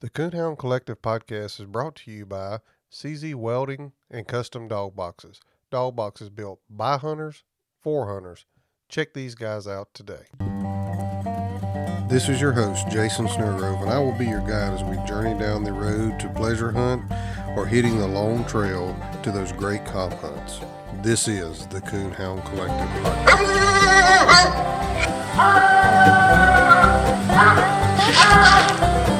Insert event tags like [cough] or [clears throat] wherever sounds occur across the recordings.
The Coonhound Collective podcast is brought to you by CZ Welding and Custom Dog Boxes. Dog boxes built by hunters for hunters. Check these guys out today. This is your host, Jason Snellgrove, and I will be your guide as we journey down the road to pleasure hunt or hitting the long trail to those great comp hunts. This is the Coonhound Collective podcast. [laughs]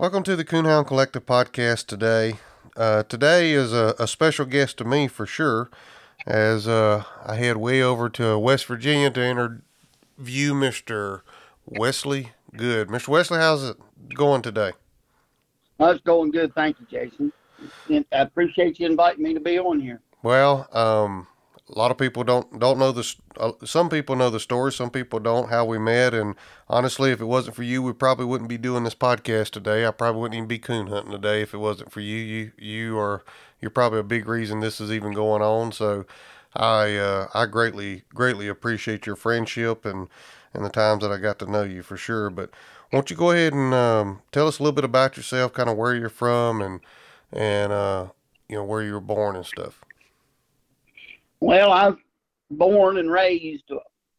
Welcome to the Coonhound Collective podcast today. Uh, today is a, a, special guest to me for sure, as uh, I head way over to West Virginia to interview Mr. Wesley Good. Mr. Wesley, how's it going today? Well, it's going good. Thank you, Jason. I appreciate you inviting me to be on here. Well, um, a lot of people don't don't know the uh, some people know the story some people don't how we met and honestly if it wasn't for you we probably wouldn't be doing this podcast today. I probably wouldn't even be coon hunting today if it wasn't for you. You you are you're probably a big reason this is even going on. So i uh, i greatly greatly appreciate your friendship and and the times that i got to know you for sure. But won't you go ahead and um, tell us a little bit about yourself kind of where you're from and and uh, you know where you were born and stuff well, I was born and raised,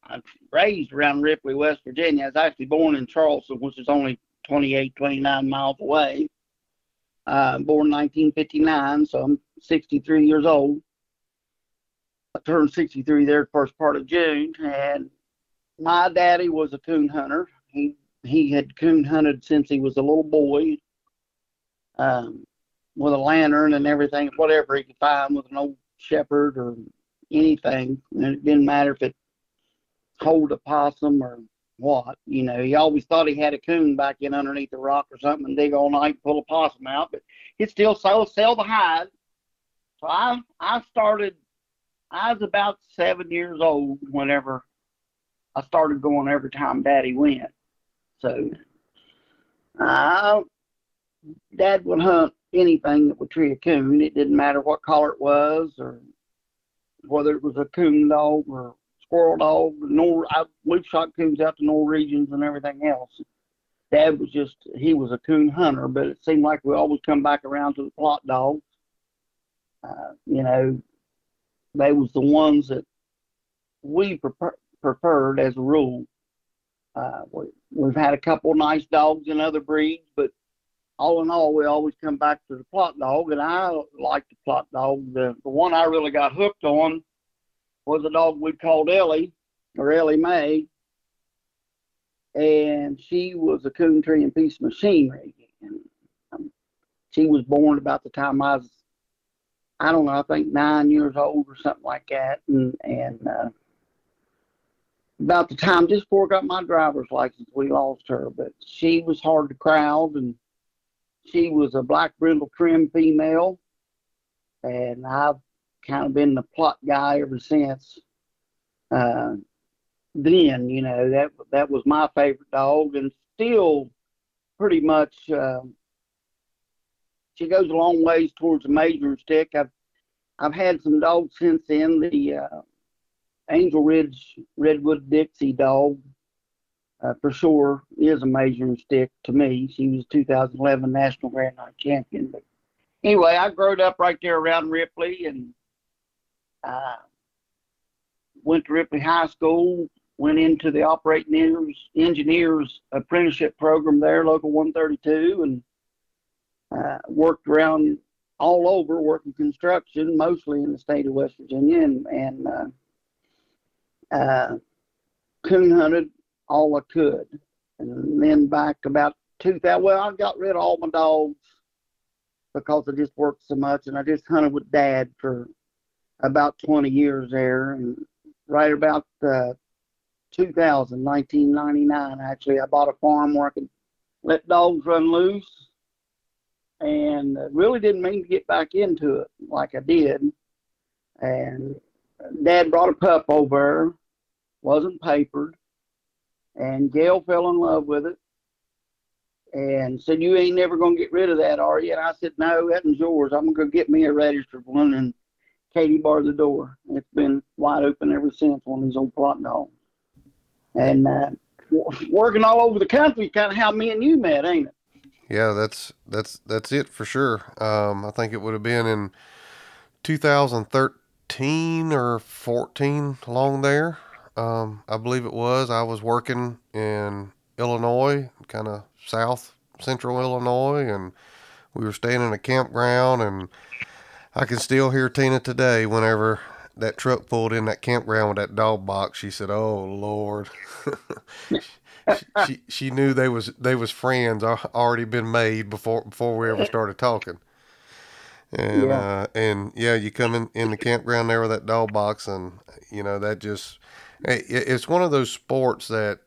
I raised around Ripley, West Virginia. I was actually born in Charleston, which is only 28, 29 miles away. Uh, born in 1959, so I'm 63 years old. I turned 63 there the first part of June, and my daddy was a coon hunter. He he had coon hunted since he was a little boy, um, with a lantern and everything, whatever he could find with an old shepherd or anything. And it didn't matter if it hold a possum or what. You know, he always thought he had a coon back in underneath the rock or something and dig all night and pull a possum out, but he'd still sell sell the hide. So I I started I was about seven years old whenever I started going every time Daddy went. So uh, Dad would hunt anything that would tree a coon. It didn't matter what color it was or whether it was a coon dog or squirrel dog. Nor I, we've shot coons out to Norwegians and everything else. Dad was just he was a coon hunter, but it seemed like we always come back around to the Plott dogs. Uh, you know, they was the ones that we prefer, preferred as a rule. Uh, we, we've had a couple nice dogs in other breeds, but all in all, we always come back to the Plott dog, and I like the Plott dog. The, the one I really got hooked on was a dog we called Ellie, or Ellie Mae, and she was a coon tree and piece of machinery. And um, she was born about the time I was, I don't know, I think nine years old or something like that, and and uh, about the time just before I got my driver's license, we lost her. But she was hard to crowd and she was a black brindle trim female, and I've kind of been the Plott guy ever since. Uh, then, you know, that that was my favorite dog, and still pretty much. Uh, she goes a long ways towards the measuring stick. I've I've had some dogs since then. The uh, Angel Ridge Redwood Dixie dog uh, for sure is a measuring stick to me. She was 2011 National Grand Night champion. But anyway, I grew up right there around Ripley and uh, went to Ripley High School. Went into the operating engineers, engineers apprenticeship program there, local 132, and uh, worked around all over working construction, mostly in the state of West Virginia, and, and uh, uh, coon hunted all I could. And then back about 2000, well, I got rid of all my dogs because I just worked so much and I just hunted with dad for about 20 years there. And right about uh, 2000, 1999, actually, I bought a farm where I could let dogs run loose and really didn't mean to get back into it like I did. And dad brought a pup over, wasn't papered, and Gail fell in love with it and said, You ain't never going to get rid of that, are you? And I said, No, that one's yours. I'm going to go get me a registered one. And Katie barred the door. It's been wide open ever since, of these old Plott dogs. and uh, working all over the country, kind of how me and you met, ain't it? Yeah, that's that's that's it for sure. Um, I think it would have been in 2013 or 14 along there. Um, I believe it was. I was working in Illinois, kind of south central Illinois, and we were staying in a campground. And I can still hear Tina today whenever that truck pulled in that campground with that dog box. She said, "Oh Lord." [laughs] she, she, she knew they was they was friends already been made before before we ever started talking. And yeah. Uh, and yeah, you come in in the campground there with that dog box, and you know that just it's one of those sports that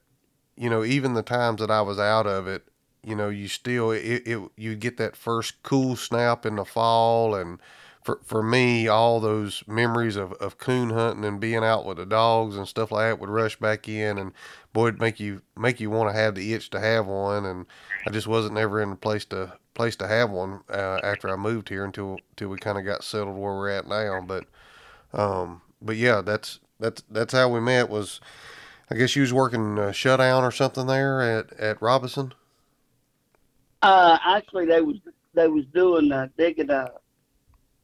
you know even the times that I was out of it, you know, you still it, it you get that first cool snap in the fall and for for me, all those memories of, of coon hunting and being out with the dogs and stuff like that would rush back in, and boy, it'd make you make you want to have the itch to have one. And I just wasn't ever in a place to place to have one uh, after I moved here until until we kind of got settled where we're at now. But um, but yeah, that's that's that's how we met. Was I guess you was working uh, shutdown or something there at at Robinson. Uh, actually, they was they was doing uh, digging a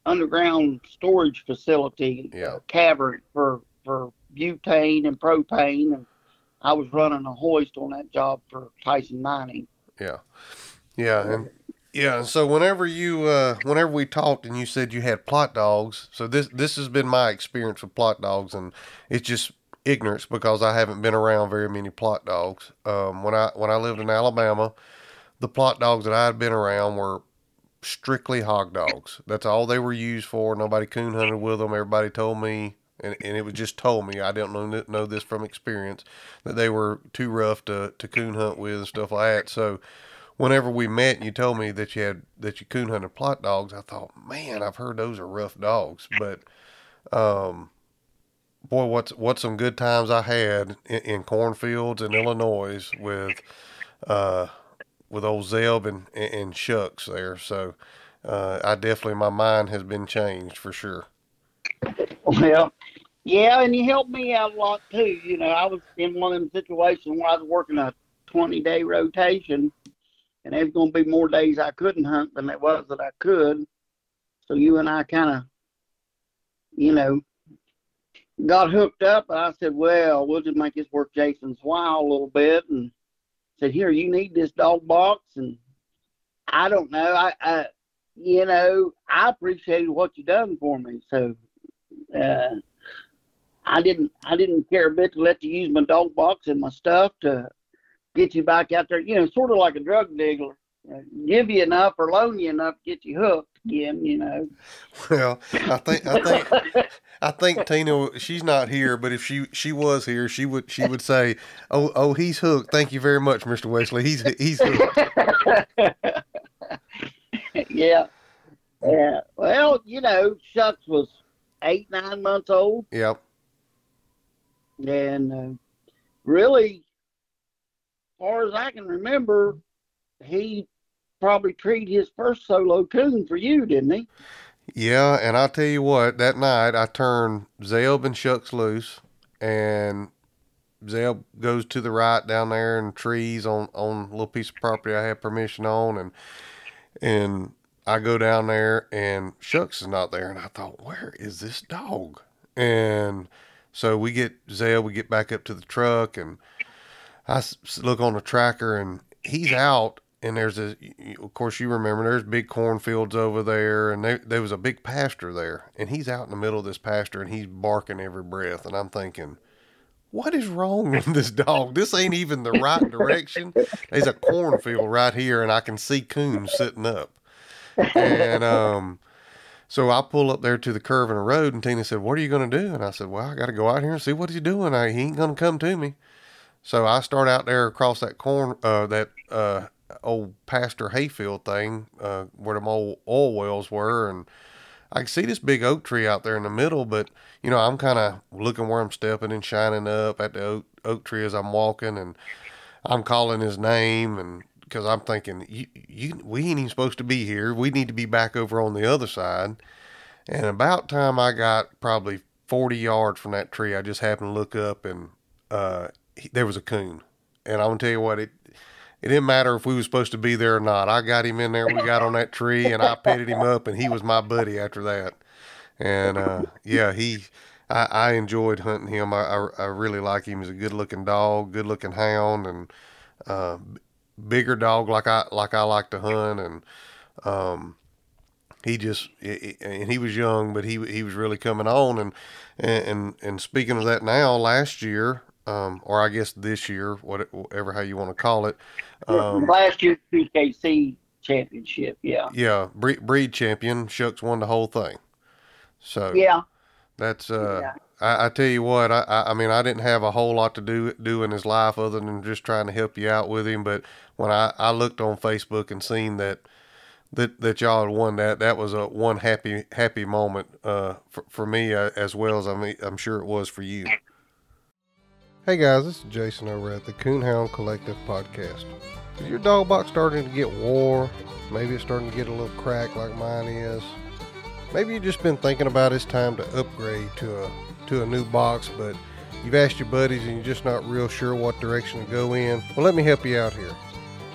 underground storage facility, yeah. cavern for for butane and propane, and I was running a hoist on that job for Tyson Mining. Yeah, yeah, and yeah, so whenever you uh, whenever we talked and you said you had Plott dogs, so this this has been my experience with Plott dogs, and it's just ignorance because I haven't been around very many Plott dogs. Um, when I when I lived in Alabama, the Plott dogs that I had been around were strictly hog dogs. That's all they were used for. Nobody coon hunted with them. Everybody told me, and, and it was just told me. I don't know know this from experience that they were too rough to, to coon hunt with and stuff like that. So whenever we met and you told me that you had that you coon hunted Plott dogs, I thought, man, I've heard those are rough dogs. But um, boy, what's what some good times I had in, in cornfields in Illinois with uh, with old Zeb and, and Shucks there. So uh, I definitely, my mind has been changed for sure. Well, yeah, and you helped me out a lot too. You know, I was in one of them situations where I was working a 20 day rotation, and there's going to be more days I couldn't hunt than there was that I could. So you and I kind of, you know, got hooked up. And I said, well, we'll just make this work Jason's while a little bit. And said, "Here, you need this dog box," and I don't know. I, I you know, I appreciated what you done for me, so uh, I didn't, I didn't care a bit to let you use my dog box and my stuff to get you back out there. You know, sort of like a drug dealer. Uh, give you enough or loan you enough to get you hooked again, you know. Well, I think I think [laughs] I think Tina she's not here, but if she she was here, she would she would say, "Oh oh, he's hooked. Thank you very much, Mr. Wesley. He's he's hooked." [laughs] yeah. Yeah. Well, you know, Shucks was eight nine months old. Yep. And uh, really, far as I can remember, he probably treed his first solo coon for you, didn't he? Yeah, and I'll tell you what, that night I turned Zeb and Shucks loose, and Zeb goes to the right down there in trees on on a little piece of property I have permission on, and and I go down there and Shucks is not there, and I thought, where is this dog? And so we get Zeb, we get back up to the truck, and I look on the tracker, and he's out and there's a, of course, you remember there's big cornfields over there, and there, there was a big pasture there, and he's out in the middle of this pasture, and he's barking every breath, and I'm thinking, what is wrong [laughs] with this dog? This ain't even the right direction. There's a cornfield right here, and I can see coons sitting up, and um, so I pull up there to the curve in the road, and Tina said, "What are you going to do?" And I said, "Well, I got to go out here and see what he's doing. I, he ain't going to come to me." So I start out there across that corn, uh, that uh, old pasture hayfield thing uh, where them old oil wells were, and I can see this big oak tree out there in the middle. But you know, I'm kind of looking where I'm stepping and shining up at the oak, oak tree as I'm walking, and I'm calling his name, and because I'm thinking, you, you, we ain't even supposed to be here. We need to be back over on the other side. And about time I got probably 40 yards from that tree, I just happened to look up and uh, he, there was a coon, and I'm gonna tell you what it. It didn't matter if we was supposed to be there or not. I got him in there. We got on that tree, and I petted him up, and he was my buddy after that. And uh, yeah, he, I, I enjoyed hunting him. I, I, I really like him. He's a good looking dog, good looking hound, and uh, bigger dog like I like I like to hunt. And um, he just and he was young, but he he was really coming on. And and and speaking of that, now last year, um, or I guess this year, whatever how you want to call it, um, last year PKC championship, yeah, yeah, breed, breed champion. Shucks won the whole thing. So yeah, that's uh. Yeah. I, I, tell you what, I, I mean, I didn't have a whole lot to do do in his life other than just trying to help you out with him. But when I, I looked on Facebook and seen that that that y'all had won that, that was a one happy happy moment uh, for, for me uh, as well as I mean, I'm sure it was for you. Hey guys, this is Jason over at the Coonhound Collective podcast. Is your dog box starting to get wore? Maybe it's starting to get a little cracked like mine is. Maybe you've just been thinking about it's time to upgrade to a to a new box, but you've asked your buddies and you're just not real sure what direction to go in. Well, let me help you out here.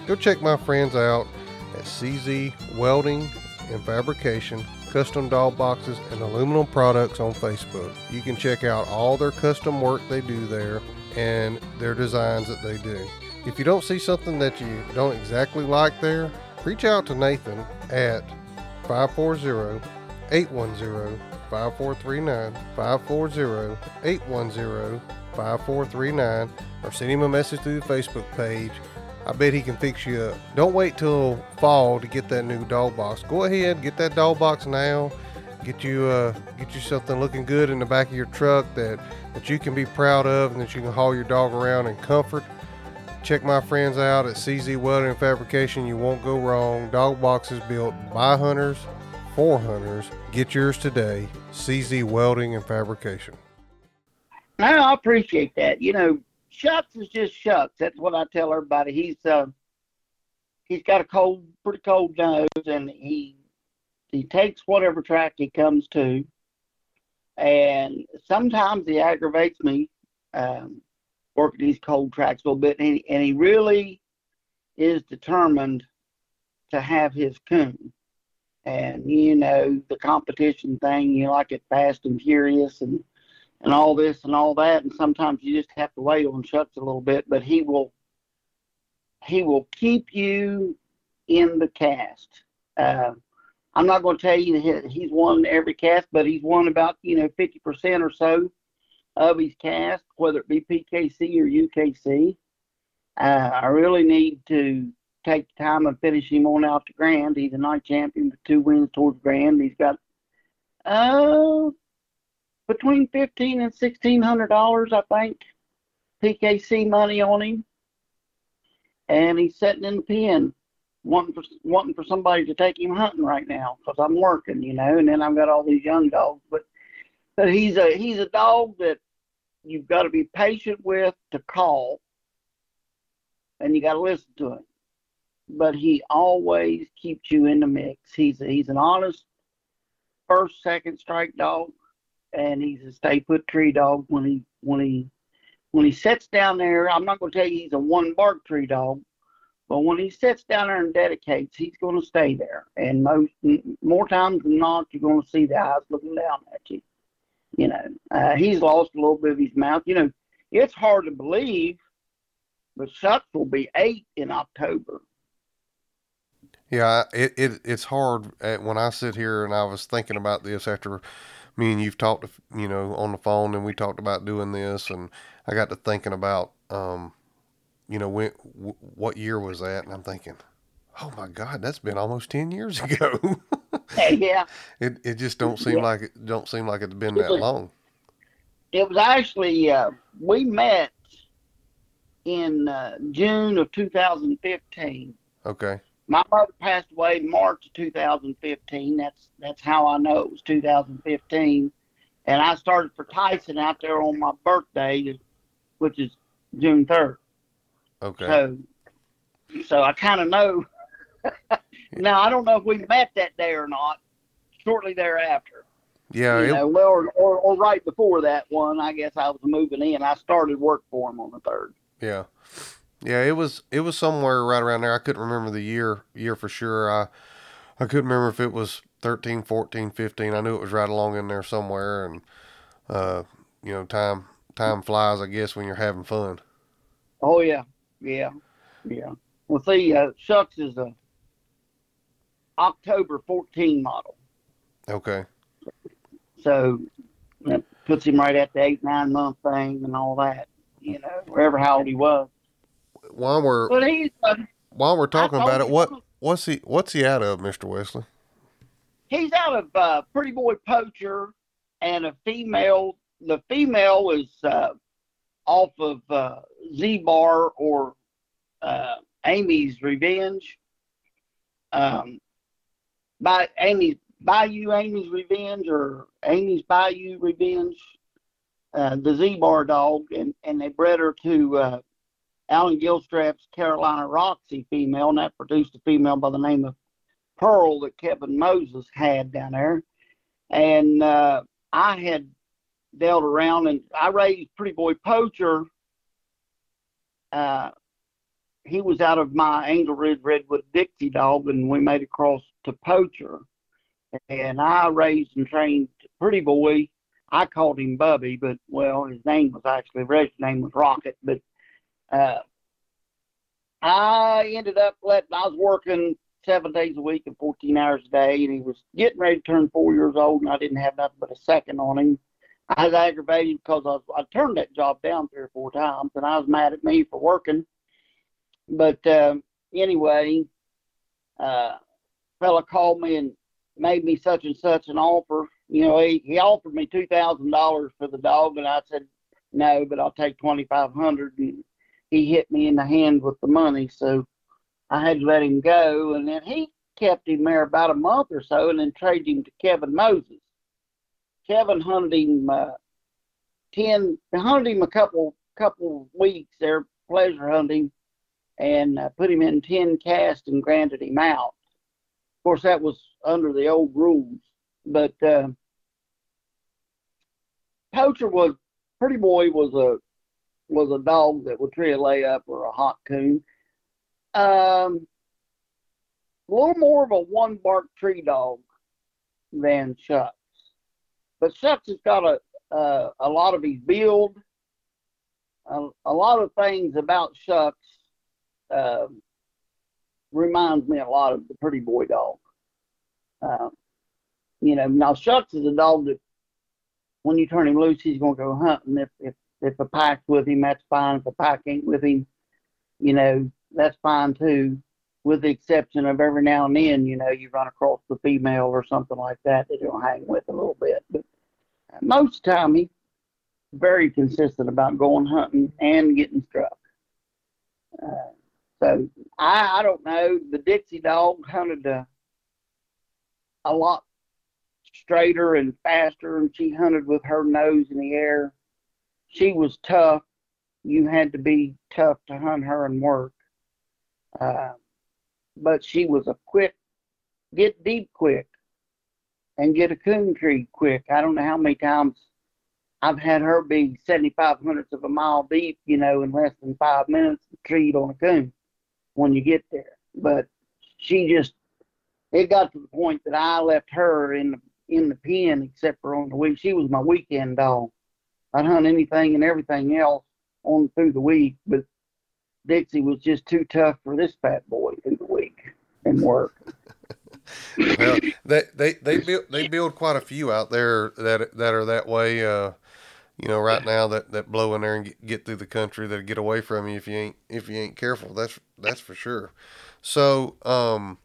Go check my friends out at CZ Welding and Fabrication, custom dog boxes, and aluminum products on Facebook. You can check out all their custom work they do there and their designs that they do. If you don't see something that you don't exactly like there, reach out to Nathan at 540 810 5439 540 810 5439 or send him a message through the Facebook page I bet he can fix you up. Don't wait till fall to get that new dog box. Go ahead, get that dog box now. Get you uh, get you something looking good in the back of your truck that that you can be proud of and that you can haul your dog around in comfort. Check my friends out at CZ Welding and Fabrication. You won't go wrong. Dog boxes built by hunters for hunters. Get yours today. CZ Welding and Fabrication. I appreciate that. You know, Shucks is just Shucks. That's what I tell everybody. He's uh, he's got a cold, pretty cold nose, and he he takes whatever track he comes to. And sometimes he aggravates me um, working these cold tracks a little bit, and he, and he really is determined to have his coon. And you know the competition thing, you like it fast and furious, and and all this and all that. And sometimes you just have to wait on Shucks a little bit, but he will he will keep you in the cast. Uh, I'm not going to tell you that he's won every cast, but he's won about you know 50% or so of his cast, whether it be PKC or UKC. Uh, I really need to take time and finish him on out to Grand. He's a night champion with two wins towards Grand. He's got uh, between fifteen and sixteen hundred dollars, I think, PKC money on him, and he's sitting in the pen, wanting for wanting for somebody to take him hunting right now because I'm working, you know, and then I've got all these young dogs, but but he's a he's a dog that you've got to be patient with to call, and you got to listen to him. But he always keeps you in the mix. He's a, he's an honest first second strike dog and he's a stay put tree dog when he when he when he sits down there. I'm not going to tell you he's a one bark tree dog, but when he sits down there and dedicates, he's going to stay there. And most more times than not, you're going to see the eyes looking down at you. You know, uh, he's lost a little bit of his mouth. You know, it's hard to believe, but Shucks will be eight in October. Yeah, it, it it's hard uh, when I sit here and I was thinking about this after me and you've talked, you know, on the phone, and we talked about doing this, and I got to thinking about, um, you know, when w- what year was that, and I'm thinking, oh my God, that's been almost ten years [laughs] ago. yeah. It it just don't seem yeah. like it don't seem like it's been that long. It was actually uh, we met in uh, June of 2015. Okay my mother passed away in March of 2015. That's that's how I know it was 2015. And I started for Tyson out there on my birthday, which is June 3rd. Okay. So, so I kind of know. [laughs] now I don't know if we met that day or not. Shortly thereafter. Yeah, you it, know, well, or, or, or right before that one, I guess I was moving in. I started work for him on the third. yeah, yeah. It was it was somewhere right around there. I couldn't remember the year year for sure. I I couldn't remember if it was 13, 14, 15. I knew it was right along in there somewhere. And uh, you know, time time flies. I guess when you're having fun. Oh yeah, yeah, yeah. Well, see, uh, Shucks is a October 14 model, Okay. so that puts him right at the eight nine month thing and all that. You know, wherever how old he was. While we're But he's while we're talking about it, what what's he what's he out of, Mister Wesley? he's out of uh, Pretty Boy Poacher and a female. The female is uh, off of uh, Z Bar or uh, Amy's Revenge. Um, by Amy's Bayou Amy's Revenge or Amy's Bayou Revenge. Uh, the Z Bar dog, and, and they bred her to uh, Alan Gilstrap's Carolina Roxy female, and that produced a female by the name of Pearl that Kevin Moses had down there. And uh, I had dealt around and I raised Pretty Boy Poacher. Uh, he was out of my Angel Ridge Redwood Dixie dog, and we made a cross to Poacher. And I raised and trained Pretty Boy. I called him Bubby, but well, his name was actually, registered name was Rocket. But uh, I ended up letting, I was working seven days a week and 14 hours a day, and he was getting ready to turn four years old, and I didn't have nothing but a second on him. I was aggravated because I, was, I turned that job down three or four times, and I was mad at me for working. But uh, anyway, uh, fella called me and made me such and such an offer. You know, he, he offered me two thousand dollars for the dog, and I said no, but I'll take twenty five hundred. And he hit me in the hand with the money, so I had to let him go, and then he kept him there about a month or so, and then traded him to Kevin Moses. Kevin hunted him uh, ten, hunted him a couple couple weeks there, pleasure hunting, and uh, put him in ten casts and granted him out. Of course, that was under the old rules, but uh, Poacher was Pretty Boy was a was a dog that would tree a layup or a hot coon um, a little more of a one bark tree dog than Shucks. But Shucks has got a a lot of his build, a, a lot of things about Shucks uh, reminds me a lot of the Pretty Boy dog. Uh, you know, now Shucks is a dog that when you turn him loose, he's going to go hunting. If if if a pack's with him, that's fine. If a pack ain't with him, you know, that's fine too, with the exception of every now and then, you know, you run across the female or something like that that you'll hang with a little bit. But most of the time, he's very consistent about going hunting and getting struck. Uh, so I, I don't know. The Dixie dog hunted a, a lot straighter and faster, and she hunted with her nose in the air. She was tough. You had to be tough to hunt her and work. Uh, but she was a quick, get deep quick and get a coon tree quick. I don't know how many times I've had her be 75 hundredths of a mile deep, you know, in less than five minutes, treed on a coon when you get there. But she just, it got to the point that I left her in the in the pen except for on the week. She was my weekend dog. I'd hunt anything and everything else on through the week, but Dixie was just too tough for this fat boy through the week and work. [laughs] well, they they they build they build quite a few out there that that are that way. Uh, you know, right now that that blow in there and get, get through the country that get away from you if you ain't if you ain't careful. That's that's for sure. So, um,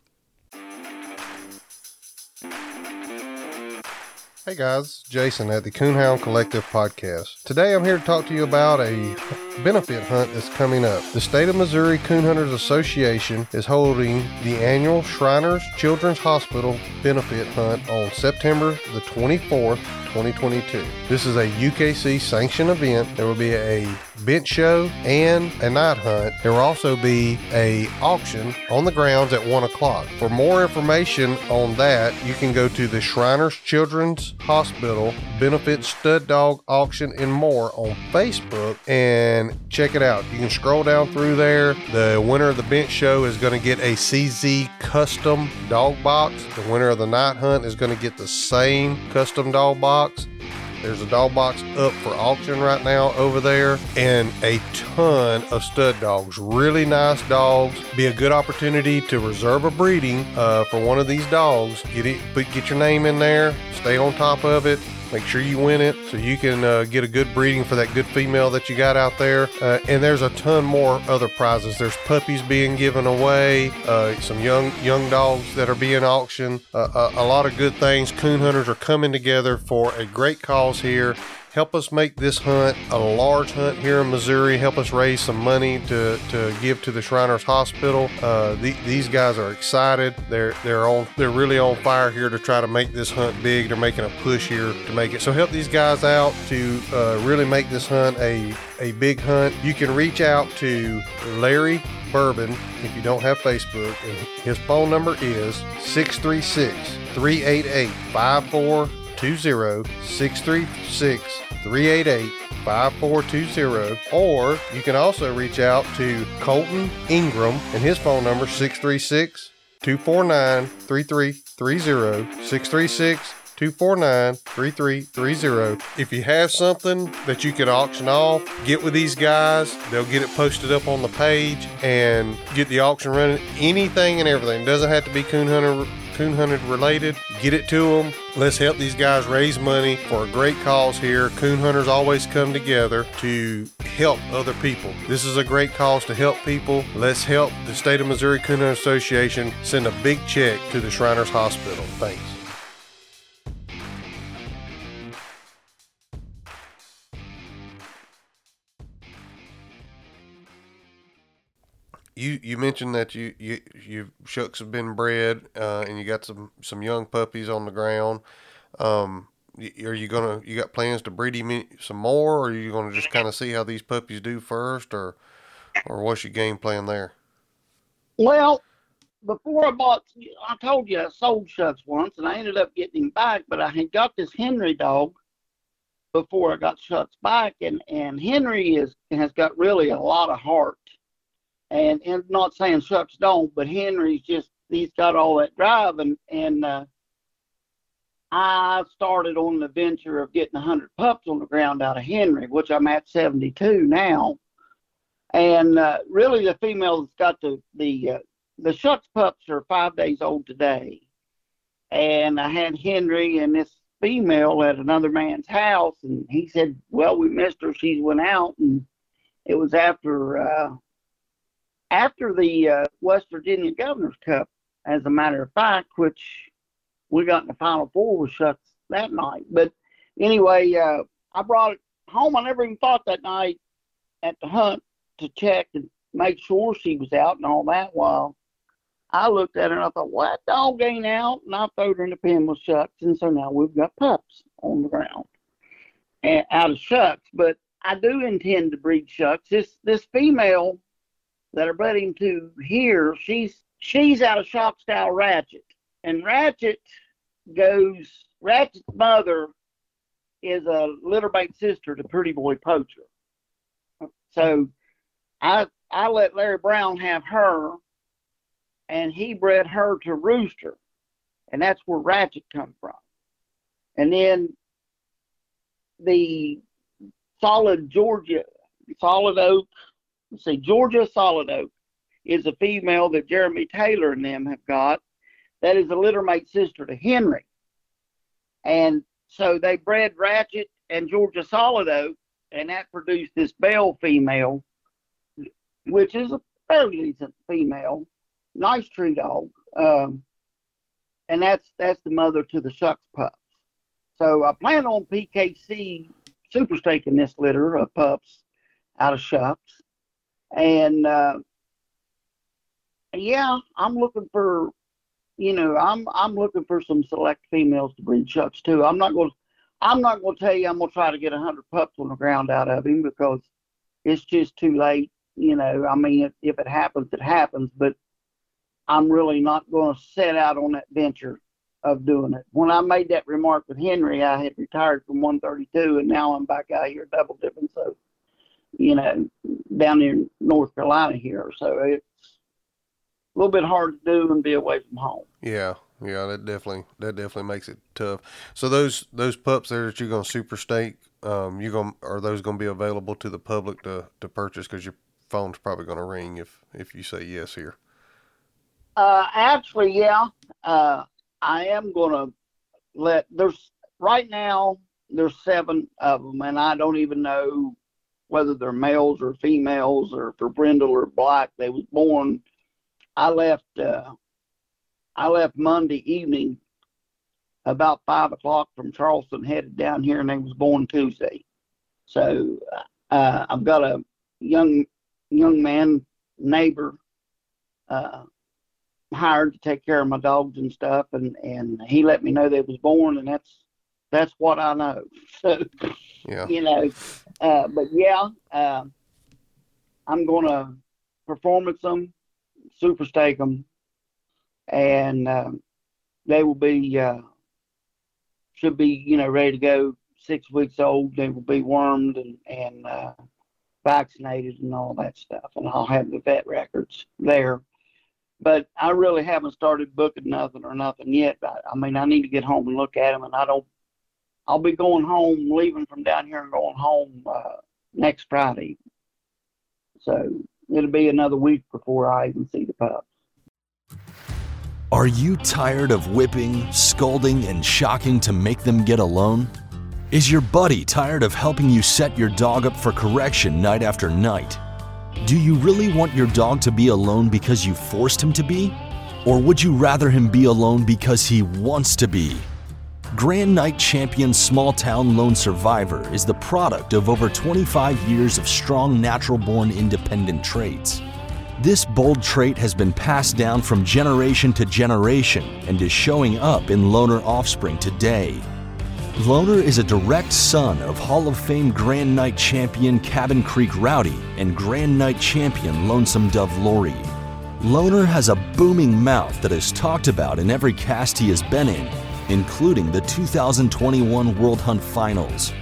Hey guys, Jason at the Coonhound Collective Podcast. Today I'm here to talk to you about a benefit hunt is coming up. The State of Missouri Coon Hunters Association is holding the annual Shriners Children's Hospital Benefit Hunt on September the 24th, 2022. This is a UKC sanctioned event. There will be a bench show and a night hunt. There will also be a auction on the grounds at one o'clock. For more information on that, you can go to the Shriners Children's Hospital Benefit Stud Dog Auction and more on Facebook and check it out. You can scroll down through there. The winner of the bench show is going to get a CZ custom dog box. The winner of the night hunt is going to get the same custom dog box. There's a dog box up for auction right now over there, and a ton of stud dogs. Really nice dogs. Be a good opportunity to reserve a breeding uh, for one of these dogs. Get it, put, get your name in there. Stay on top of it. Make sure you win it so you can uh, get a good breeding for that good female that you got out there. Uh, and there's a ton more other prizes. There's puppies being given away, uh, some young young dogs that are being auctioned, uh, uh, a lot of good things. Coon hunters are coming together for a great cause here help us make this hunt a large hunt here in Missouri. Help us raise some money to, to give to the Shriners Hospital. Uh, the, these guys are excited. They're they're on they're really on fire here to try to make this hunt big. They're making a push here to make it. So help these guys out to uh, really make this hunt a a big hunt. You can reach out to Larry Bourbon if you don't have Facebook. And his phone number is 636 388 5420 636 388 5420. Or you can also reach out to Colton Ingram and his phone number 636 249 3330 636 249 3330. If you have something that you can auction off, get with these guys. They'll get it posted up on the page and get the auction running. Anything and everything. Doesn't have to be coon hunter coon hunted related. Get it to them. Let's help these guys raise money for a great cause here. Coon hunters always come together to help other people. This is a great cause to help people. Let's help the State of Missouri Coon Hunter Association send a big check to the Shriners Hospital. Thanks. You you mentioned that you you you shucks have been bred uh, and you got some some young puppies on the ground. Um, are you gonna you got plans to breed him some more, or are you gonna just kind of see how these puppies do first, or or what's your game plan there? Well, before I bought, I told you I sold Shucks once, and I ended up getting him back. But I had got this Henry dog before I got Shucks back, and and Henry is has got really a lot of heart and and not saying Shucks don't, but Henry's just he's got all that drive, and and uh, I started on the venture of getting 100 pups on the ground out of Henry, which I'm at 72 now, and uh, really the females got the the uh, the Shucks pups are five days old today, and I had Henry and this female at another man's house, and he said, "Well, we missed her. She's went out." And it was after uh, after the uh, West Virginia Governor's Cup, as a matter of fact, which we got in the Final Four with Shucks that night. But anyway, uh, I brought it home. I never even thought that night at the hunt to check and make sure she was out and all that. While I looked at her and I thought, "What dog ain't out?" And I threw her in the pen with Shucks, and so now we've got pups on the ground and out of Shucks. But I do intend to breed Shucks. This this female that are budding to here, she's she's out of shock style Ratchet, and Ratchet goes. Ratchet's mother is a littermate sister to Pretty Boy Poacher. So I I let Larry Brown have her, and he bred her to Rooster, and that's where Ratchet come from. And then the solid Georgia, solid oak see, Georgia Solid Oak is a female that Jeremy Taylor and them have got that is a littermate sister to Henry. And so they bred Ratchet and Georgia Solid Oak, and that produced this Bell female, which is a fairly decent female, nice tree dog. Um, and that's that's the mother to the Shucks pups. So I plan on PKC super staking this litter of pups out of Shucks and uh, yeah, I'm looking for, you know, I'm I'm looking for some select females to breed Shucks too. I'm not going, to I'm not going to tell you I'm going to try to get a hundred pups on the ground out of him because it's just too late. You know, I mean, if, if it happens, it happens. But I'm really not going to set out on that venture of doing it. When I made that remark with Henry, I had retired from 132, and now I'm back out here double dipping. So, you know, down in North Carolina here. So it's a little bit hard to do and be away from home. Yeah, yeah, that definitely that definitely makes it tough. So those those pups there that you're gonna super stake, um, you gonna are those gonna be available to the public to to purchase? Because your phone's probably gonna ring if if you say yes here. Uh, actually, yeah. Uh, I am gonna let there's right now there's seven of them, and I don't even know whether they're males or females or for brindle or black. They was born. I left. Uh, I left Monday evening about five o'clock from Charleston, headed down here, and they was born Tuesday. So uh, I've got a young young man neighbor uh, hired to take care of my dogs and stuff, and and he let me know they was born, and that's that's what I know. [laughs] So Yeah, you know, uh, but yeah, uh, I'm gonna performance them, super stake them, and um, they will be uh, should be you know ready to go. Six weeks old, they will be wormed and and uh, vaccinated and all that stuff, and I'll have the vet records there. But I really haven't started booking nothing or nothing yet. But I mean, I need to get home and look at them, and I don't. I'll be going home, leaving from down here and going home uh, next Friday. So it'll be another week before I even see the pups. Are you tired of whipping, scolding, and shocking to make them get alone? Is your buddy tired of helping you set your dog up for correction night after night? Do you really want your dog to be alone because you forced him to be? Or would you rather him be alone because he wants to be? Grand Night Champion Small Town Lone Survivor is the product of over 25 years of strong natural born independent traits. This bold trait has been passed down from generation to generation and is showing up in loner offspring today. Loner is a direct son of Hall of Fame Grand Night champion Cabin Creek Rowdy and Grand Night champion Lonesome Dove Lori. Loner has a booming mouth that is talked about in every cast he has been in, including the 2021 World Hunt Finals.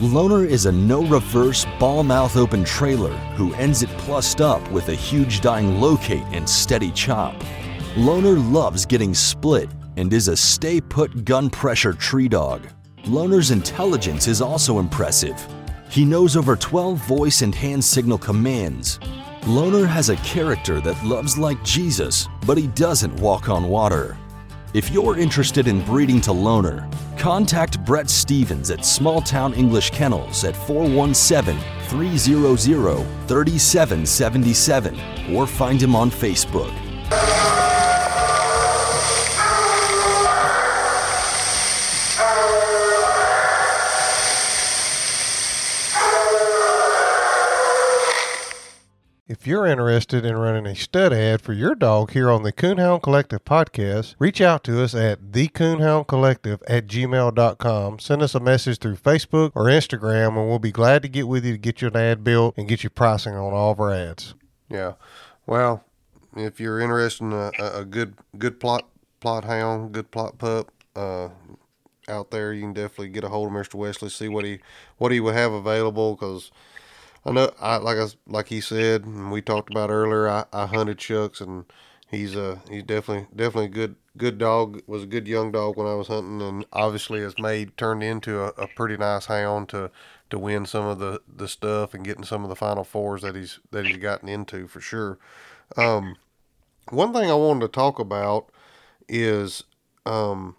Loner is a no reverse bawl mouth open trailer who ends it plussed up with a huge dying locate and steady chop. Loner loves getting split and is a stay put gun pressure tree dog. Loner's intelligence is also impressive. He knows over 12 voice and hand signal commands. Loner has a character that loves like Jesus, but he doesn't walk on water. If you're interested in breeding to Loner, contact Brett Stevens at Small Town English Kennels at 417 300 3777 or find him on Facebook. If you're interested in running a stud ad for your dog here on the Coonhound Collective podcast, reach out to us at thecoonhoundcollective at gmail.com. Send us a message through Facebook or Instagram, and we'll be glad to get with you to get you an ad built and get you pricing on all of our ads. Yeah. Well, if you're interested in a, a a good good Plott Plott hound, good Plott pup, uh, out there, you can definitely get a hold of Mr. Wesley, see what he what he would have available. Because I know, I like I, like he said, and we talked about earlier. I, I hunted Shucks, and he's uh he's definitely definitely a good good dog. Was a good young dog when I was hunting, and obviously has made turned into a, a pretty nice hound to to win some of the the stuff and getting some of the final fours that he's that he's gotten into for sure. Um, one thing I wanted to talk about is um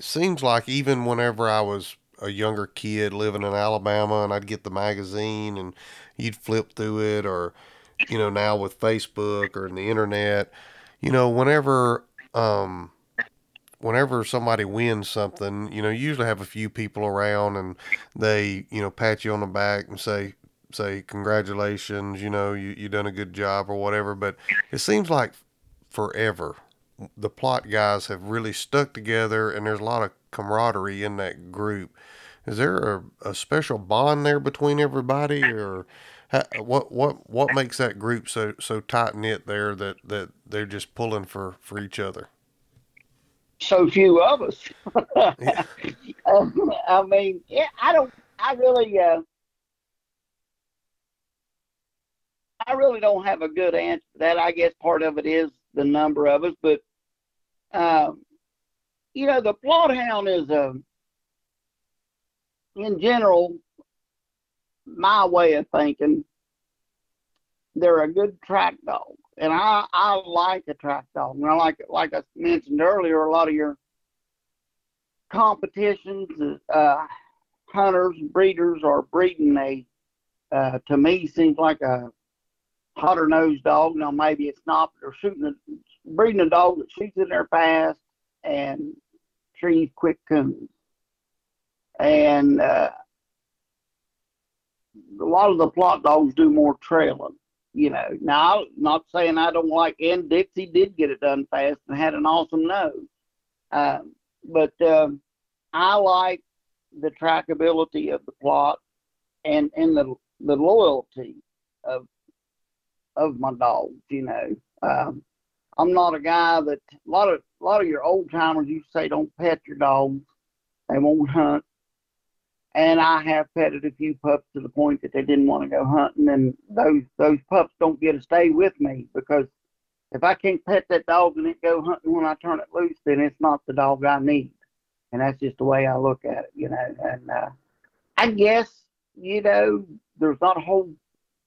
seems like even whenever I was a younger kid living in Alabama and I'd get the magazine and you'd flip through it or you know now with Facebook or in the internet you know whenever um whenever somebody wins something you know you usually have a few people around and they you know pat you on the back and say say congratulations you know you you done a good job or whatever but it seems like forever the Plott guys have really stuck together and there's a lot of camaraderie in that group. Is there a, a special bond there between everybody or How, what what what makes that group so so tight knit there that that they're just pulling for for each other? So few of us. yeah. [laughs] um, I mean, yeah, I don't. I really. Uh, I really don't have a good answer to that. I guess part of it is the number of us, but um, you know, the bloodhound is a, in general, my way of thinking. They're a good track dog, and I I like a track dog. And I like like I mentioned earlier, a lot of your competitions, uh, hunters, breeders are breeding a. Uh, to me, seems like a hotter nosed dog. Now maybe it's not, but they're shooting a, breeding a dog that shoots in there fast and trees quick coons. And uh, a lot of the Plott dogs do more trailing. You know, now I'm not saying I don't like, and Dixie did get it done fast and had an awesome nose. Um, but um, I like the trackability of the Plott and and the the loyalty of of my dogs. You know, um, I'm not a guy that a lot of a lot of your old timers to say don't pet your dogs, they won't hunt. And I have petted a few pups to the point that they didn't want to go hunting, and those those pups don't get to stay with me because if I can't pet that dog and it go hunting when I turn it loose, then it's not the dog I need. And that's just the way I look at it, you know. And uh, I guess you know there's not a whole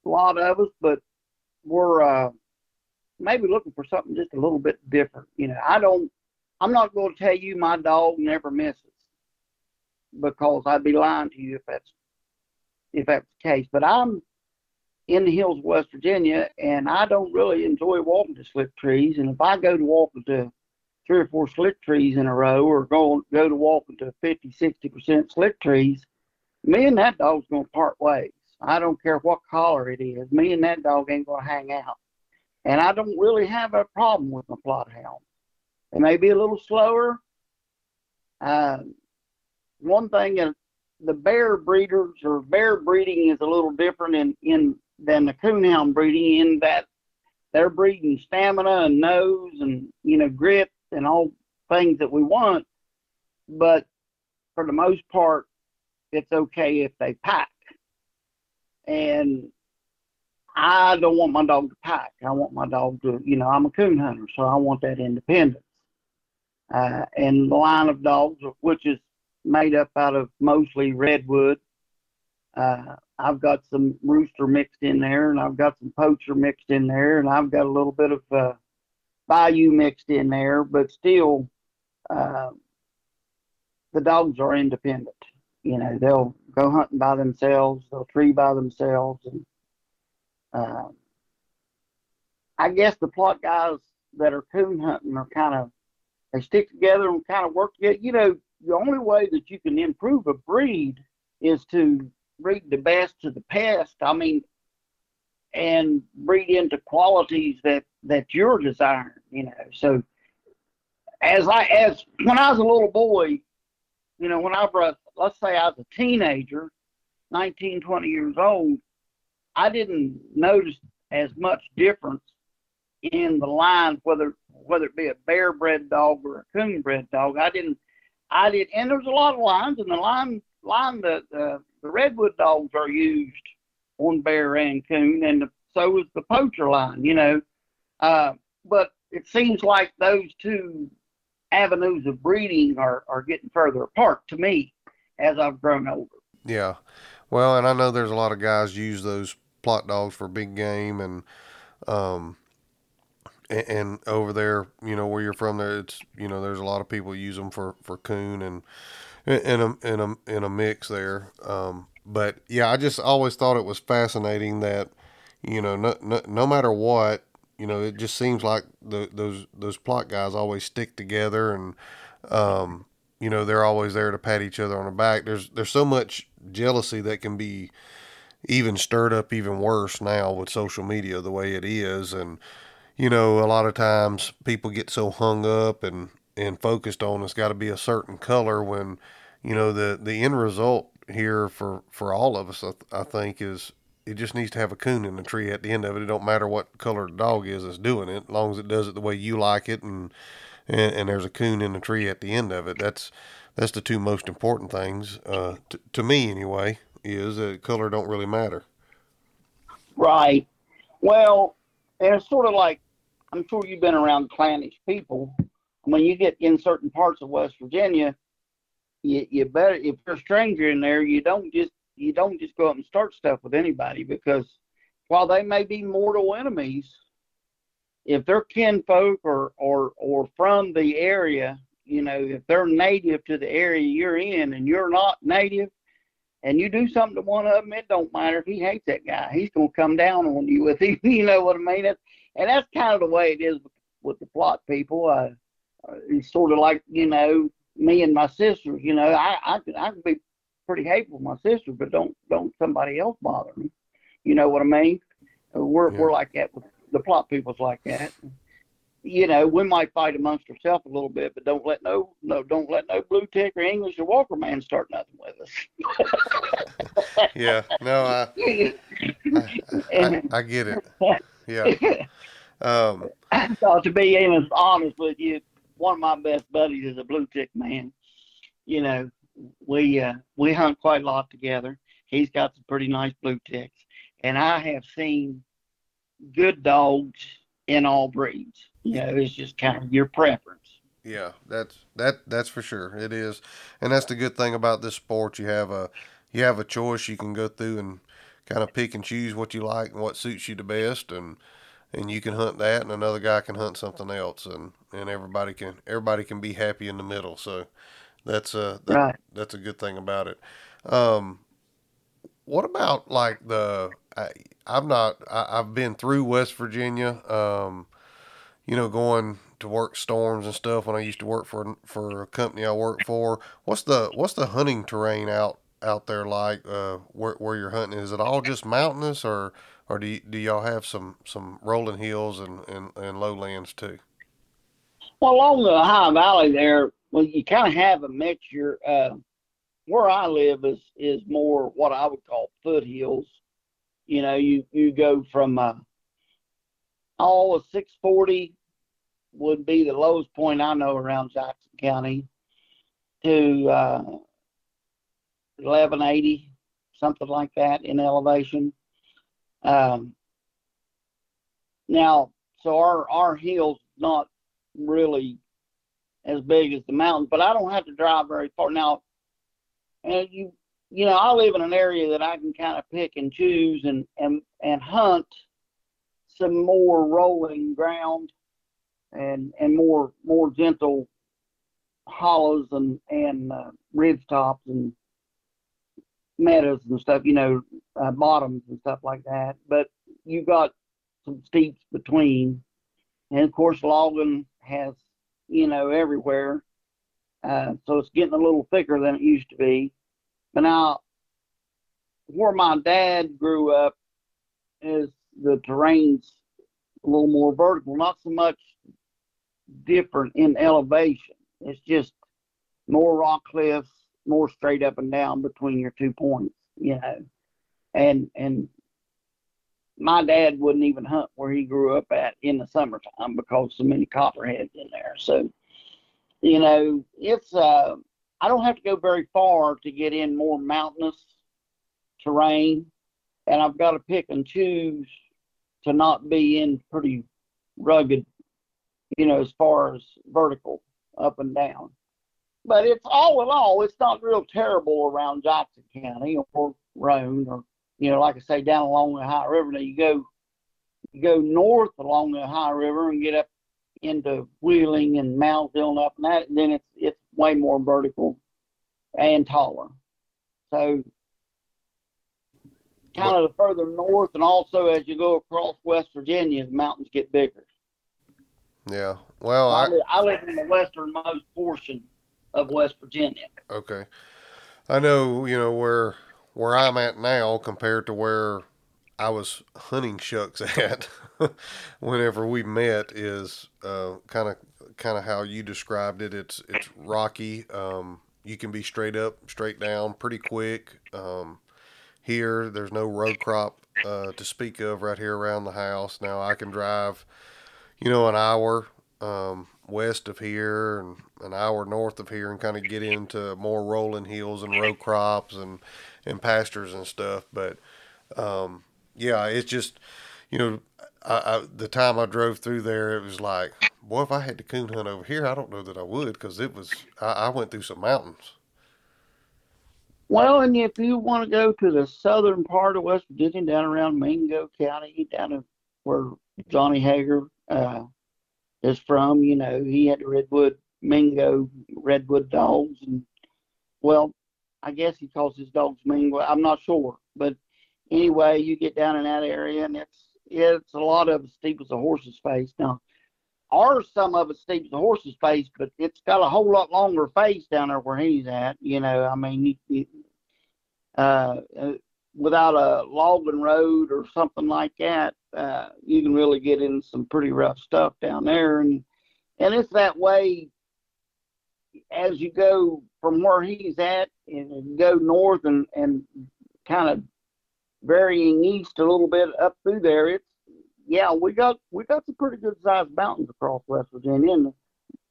lot of us, but we're uh, maybe looking for something just a little bit different. You know, I don't, I'm not going to tell you my dog never misses because I'd be lying to you if that's if that's the case. But I'm in the hills of West Virginia, and I don't really enjoy walking to slick trees. And if I go to walking to three or four slick trees in a row, or go go to walking to 50, 60 percent slick trees, me and that dog's to part ways. I don't care what color it is. Me and that dog ain't to hang out. And I don't really have a problem with my Plott hound. They may be a little slower. Uh, one thing is the bear breeders or bear breeding is a little different in, in than the coonhound breeding in that they're breeding stamina and nose and you know grit and all things that we want. But for the most part, it's okay if they pack. And I don't want my dog to pack. I want my dog to, you know, I'm a coon hunter, so I want that independence. Uh, and the line of dogs, which is made up out of mostly redwood. Uh, I've got some rooster mixed in there, and I've got some poacher mixed in there, and I've got a little bit of uh, bayou mixed in there, but still, uh, the dogs are independent. You know, they'll go hunting by themselves, they'll tree by themselves, and uh, I guess the Plott guys that are coon hunting are kind of they stick together and kind of work together. You know, the only way that you can improve a breed is to breed the best to the best. I mean, and breed into qualities that that you're desiring. You know, so as I as when I was a little boy, you know, when I was let's say I was a teenager, 19, 20 years old, I didn't notice as much difference in the lines, whether whether it be a bear bred dog or a coon bred dog. I didn't, I did, and there's a lot of lines, and the line line the the, the redwood dogs are used on bear and coon, and the, so is the poacher line, you know. Uh, but it seems like those two avenues of breeding are are getting further apart to me as I've grown older. Yeah. Well, and I know there's a lot of guys use those Plott dogs for big game and um and, and, over there, you know, where you're from there, it's you know, there's a lot of people use them for for coon and in a in a in a mix there. Um, but yeah, I just always thought it was fascinating that you know, no, no, no matter what, you know, it just seems like the, those those Plott guys always stick together and um, you know, they're always there to pat each other on the back. There's there's so much jealousy that can be even stirred up even worse now with social media the way it is and you know a lot of times people get so hung up and and focused on it's got to be a certain color when you know the the end result here for for all of us I, I think is it just needs to have a coon in the tree at the end of it. It don't matter what color the dog is that's doing it, as long as it does it the way you like it, and and, and there's a coon in the tree at the end of it. That's that's the two most important things uh, t- to me anyway. Is that color don't really matter. Right. Well, and it's sort of like I'm sure you've been around clannish people. When you get in certain parts of West Virginia, you, you better if you're a stranger in there, you don't just you don't just go up and start stuff with anybody because while they may be mortal enemies, if they're kinfolk or or or from the area, you know, if they're native to the area you're in and you're not native, and you do something to one of them, it don't matter if he hates that guy. He's gonna come down on you with him. [laughs] You know what I mean? It's, and that's kind of the way it is with, with the Plott people. Uh, it's sort of like you know me and my sisters. You know, I I can I can be pretty hateful with my sister, but don't don't somebody else bother me. You know what I mean? We're yeah. we're like that with the Plott people's like that. You know, we might fight amongst ourselves a little bit, but don't let no no don't let no blue tick or English or Walker man start nothing with us. [laughs] yeah, no, I I, [laughs] I, I get it. [laughs] Yeah. Um, [laughs] thought to be honest with you, one of my best buddies is a blue tick man. You know, we uh, we hunt quite a lot together. He's got some pretty nice blue ticks, and I have seen good dogs in all breeds. You know, it's just kind of your preference. Yeah, that's that that's for sure. It is, and that's the good thing about this sport. You have a you have a choice. You can go through and kind of pick and choose what you like and what suits you the best, and and you can hunt that, and another guy can hunt something else, and and everybody can everybody can be happy in the middle. So that's a that, right. that's a good thing about it. Um, what about like the I, I've not I, have been through West Virginia. Um, you know, going to work storms and stuff when I used to work for for a company I worked for. What's the what's the hunting terrain out out there like? Uh, where where you're hunting is it all just mountainous or or do y- do y'all have some some rolling hills and and, and lowlands too? Well, along the Ohio Valley there, well, you kind of have a mixture. Uh, where I live is is more what I would call foothills. You know, you you go from uh, all of 640 would be the lowest point I know around Jackson County to uh, 1180, something like that in elevation. Um, now, so our our hill's not really as big as the mountain, but I don't have to drive very far now. And you, you know, I live in an area that I can kind of pick and choose and and and hunt some more rolling ground and and more more gentle hollows and and uh, ridge tops and meadows and stuff, you know, uh, bottoms and stuff like that. But you've got some steeps between, and of course, logging has you know everywhere, uh, so it's getting a little thicker than it used to be. But now, where my dad grew up, is the terrain's a little more vertical, not so much different in elevation. It's just more rock cliffs, more straight up and down between your two points, you know. And and my dad wouldn't even hunt where he grew up at in the summertime because so many copperheads in there. So, you know, it's uh I don't have to go very far to get in more mountainous terrain and I've got to pick and choose to not be in pretty rugged, you know, as far as vertical up and down. But it's all in all, it's not real terrible around Jackson County or Roane or, you know, like I say, down along the Ohio River. Now you go, you go north along the Ohio River and get up into Wheeling and Moundsville and up and that, and then it's it's way more vertical and taller. So kind of the further north, and also as you go across West Virginia, the mountains get bigger. Yeah. Well, I, I, live, I live in the westernmost portion of West Virginia. Okay. I know, you know, where where I'm at now compared to where I was hunting Shucks [laughs] at whenever we met is kind of kind of how you described it. It's it's rocky. Um, you can be straight up, straight down, pretty quick. Um, here, there's no row crop uh, to speak of right here around the house. Now I can drive, you know, an hour um, west of here and an hour north of here and kind of get into more rolling hills and row crops and, and pastures and stuff. But um, yeah, it's just, you know, I, I, the time I drove through there, it was like, boy, if I had to coon hunt over here, I don't know that I would because it was, I, I went through some mountains. Well, and if you want to go to the southern part of West Virginia, down around Mingo County, down where Johnny Hager uh, is from, you know, he had Redwood Mingo Redwood dogs, and well, I guess he calls his dogs Mingo. I'm not sure, but anyway, you get down in that area, and it's it's a lot of it steep as a horse's face. Now, or some of it steep as a horse's face, but it's got a whole lot longer face down there where he's at. You know, I mean, you, uh, uh, without a logging road or something like that, uh, you can really get in some pretty rough stuff down there, and and it's that way as you go from where he's at and go north and and kind of varying east a little bit up through there. It's yeah, we got we got some pretty good sized mountains across West Virginia. And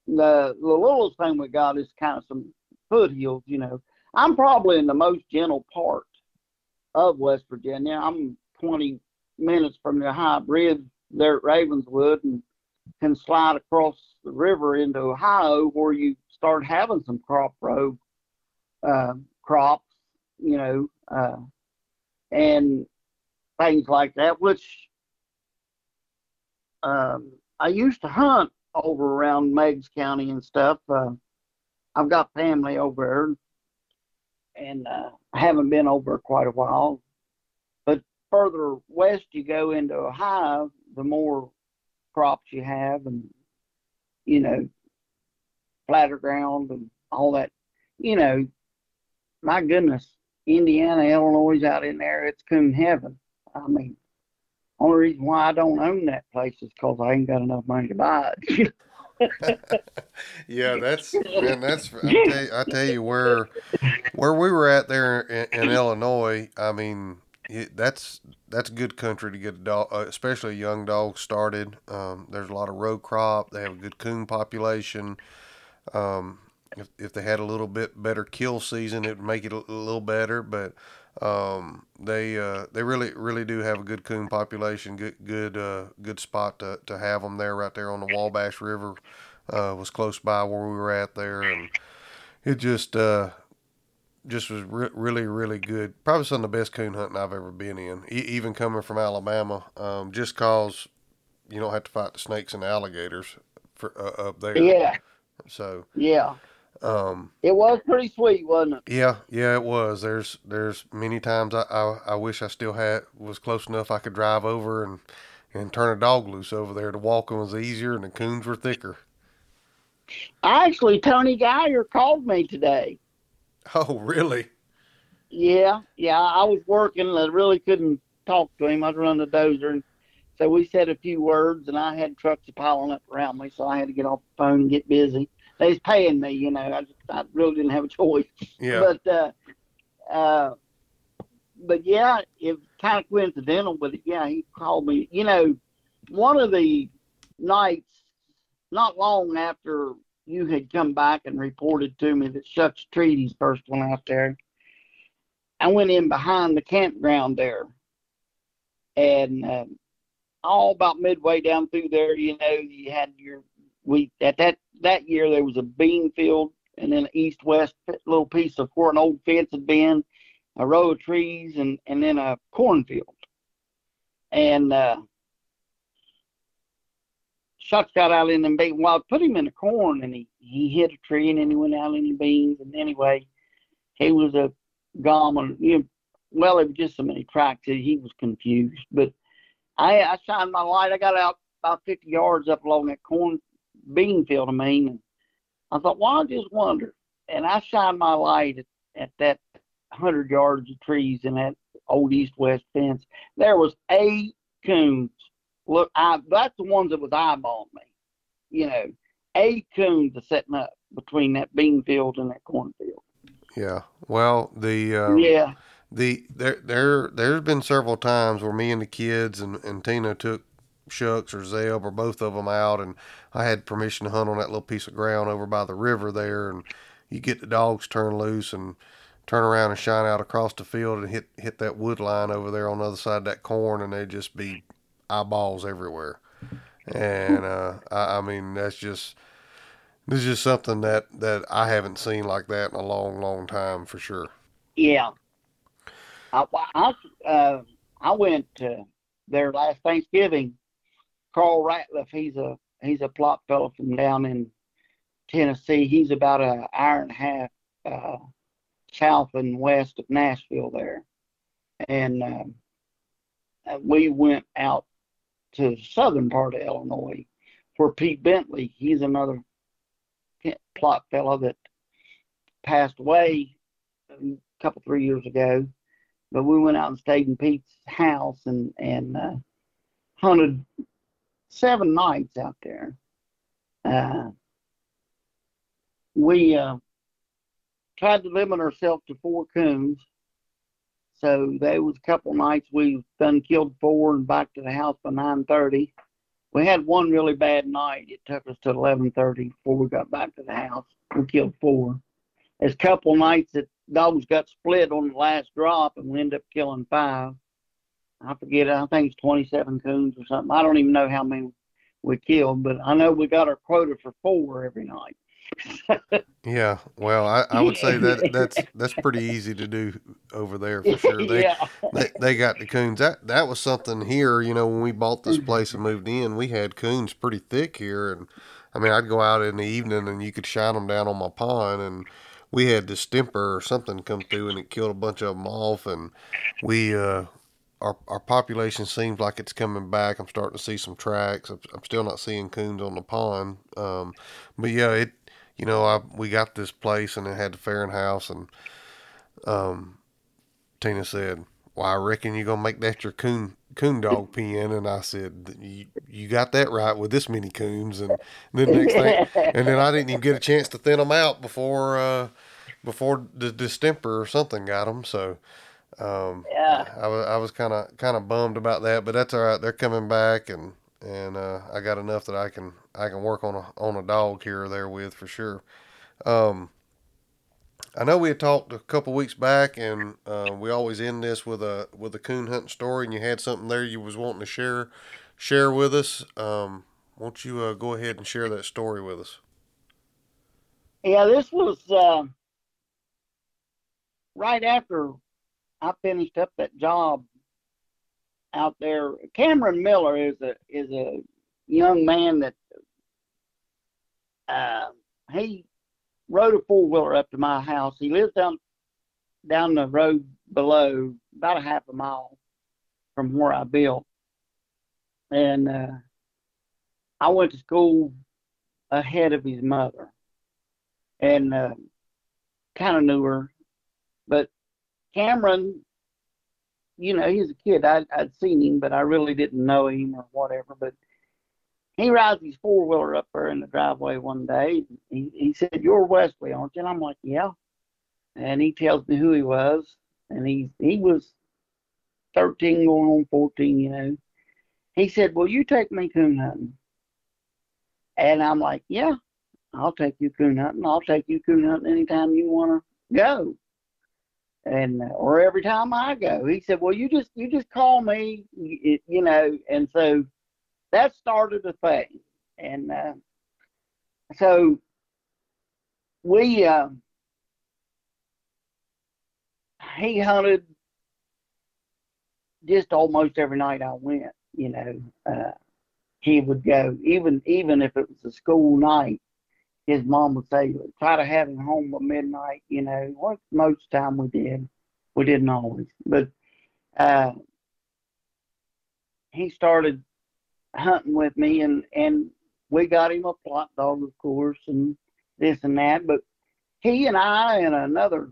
the the littlest thing we got is kind of some foothills. You know, I'm probably in the most gentle part of West Virginia. I'm 20 minutes from the high bridge there at Ravenswood and can slide across the river into Ohio where you start having some crop row uh, crops, you know, uh, and things like that, which um, I used to hunt over around Meigs County and stuff. Uh, I've got family over there, and uh, I haven't been over quite a while. Further west you go into Ohio, the more crops you have, and you know, flatter ground and all that. You know, my goodness, Indiana, Illinois out in there, it's coon heaven. I mean, only reason why I don't own that place is because I ain't got enough money to buy it. [laughs] yeah, that's man. That's I tell, you, I tell you where where we were at there in, in Illinois. I mean, that's that's good country to get a dog, uh, especially a young dog started. Um, there's a lot of row crop. They have a good coon population. Um, if, if they had a little bit better kill season, it would make it a, a little better. But um, they uh, they really really do have a good coon population. Good good uh, good spot to, to have them there right there on the Wabash River. Uh, was close by where we were at there, and it just uh, just was re- really really good. Probably some of the best coon hunting I've ever been in. E- even coming from Alabama, um, just cause you don't have to fight the snakes and alligators for uh, up there. Yeah. So yeah. Um, it was pretty sweet, wasn't it? Yeah, yeah, it was. There's there's many times I, I, I wish I still had was close enough I could drive over and and turn a dog loose over there. The walking was easier and the coons were thicker. Actually, Tony Geyer called me today. [laughs] Oh, really? Yeah, yeah. I was working. I really couldn't talk to him. I was running the dozer, and so we said a few words, and I had trucks piling up around me, so I had to get off the phone and get busy they was paying me, you know. I just I really didn't have a choice. Yeah. But uh, uh, but yeah, it kind of coincidental. But yeah, he called me. You know, one of the nights, not long after you had come back and reported to me that Shucks Treaty's first one out there, I went in behind the campground there, and uh, all about midway down through there, you know, you had your we at that that year there was a bean field and then east west little piece of where an old fence had been, a row of trees and and then a cornfield. And uh Shucks got out in them beans. Well, I put him in the corn and he, he hit a tree and then he went out in the beans. And anyway, he was a gone. You know, well, it was just so many tracks. that He was confused. But I, I shined my light. I got out about 50 yards up along that corn bean field, I mean. And I thought, well, I just wonder. And I shined my light at, at that 100 yards of trees in that old east-west fence. There was eight coons. Look, I, that's the ones that was eyeballing me. You know, eight coons are setting up between that bean field and that cornfield. Yeah. Well, the uh, yeah the there there there's been several times where me and the kids and, and Tina took Shucks or Zeb or both of them out, and I had permission to hunt on that little piece of ground over by the river there, and you get the dogs turned loose and turn around and shine out across the field and hit hit that wood line over there on the other side of that corn, and they'd just be eyeballs everywhere. And uh, I, I mean, that's just this is just something that that I haven't seen like that in a long, long time for sure. Yeah, I I, uh, I went uh, there last Thanksgiving. Carl Ratliff, he's a he's a Plott fellow from down in Tennessee. He's about an hour and a half uh, south and west of Nashville there, and uh, we went out to the southern part of Illinois, where Pete Bentley, he's another Plott fellow that passed away a couple three years ago. But we went out and stayed in Pete's house and and uh, hunted seven nights out there. Uh, we uh, tried to limit ourselves to four coons. So there was a couple nights we done killed four and back to the house by nine thirty. We had one really bad night. It took us to eleven thirty before we got back to the house. We killed four. There's a couple nights that dogs got split on the last drop and we ended up killing five. I forget, I think it's 27 coons or something. I don't even know how many we killed, but I know we got our quota for four every night. Yeah, well, I, I would say that that's [laughs] that's pretty easy to do over there for sure. They, yeah. they they got the coons. That that was something here. You know, when we bought this place and moved in, we had coons pretty thick here, and I mean, I'd go out in the evening and you could shine them down on my pond, and we had distemper or something come through, and it killed a bunch of them off, and we uh our, our population seems like it's coming back. I'm starting to see some tracks. I'm, I'm still not seeing coons on the pond. Um, but yeah, it, you know, I, we got this place and it had the Farron house and, um, Tina said, well, I reckon you're going to make that your coon, coon dog pen. And I said, you, you got that right with this many coons. And then the next thing, [laughs] and then I didn't even get a chance to thin them out before, uh, before the distemper or something got them. So, um, Yeah. I was I was kind of kind of bummed about that, but that's all right. They're coming back, and and uh, I got enough that I can I can work on a on a dog here or there with for sure. Um, I know we had talked a couple weeks back, and uh, we always end this with a with a coon hunting story, and you had something there you was wanting to share share with us. Um, won't you uh, go ahead and share that story with us? Yeah, this was uh, right after I finished up that job out there. Cameron Miller is a is a young man that uh, he rode a four wheeler up to my house. He lives down down the road below, about a half a mile from where I built, and uh, I went to school ahead of his mother, and uh, kind of knew her, but Cameron, you know, he's a kid. I, I'd seen him, but I really didn't know him or whatever. But he rides his four wheeler up there in the driveway one day. He, he said, You're Wesley, aren't you? And I'm like, Yeah. And he tells me who he was. And he, he was 13 going on 14, you know. He said, "Will you take me coon hunting. And I'm like, Yeah, I'll take you coon hunting. I'll take you coon hunting anytime you want to go and or every time I go. He said, "Well, you just you just call me, you, you know." And so that started a thing, and uh, so we uh, he hunted just almost every night I went. You know, uh, he would go even even if it was a school night. His mom would say, "Try to have him home by midnight." You know, what most time we did. We didn't always, but uh, he started hunting with me, and and we got him a Plott dog, of course, and this and that. But he and I and another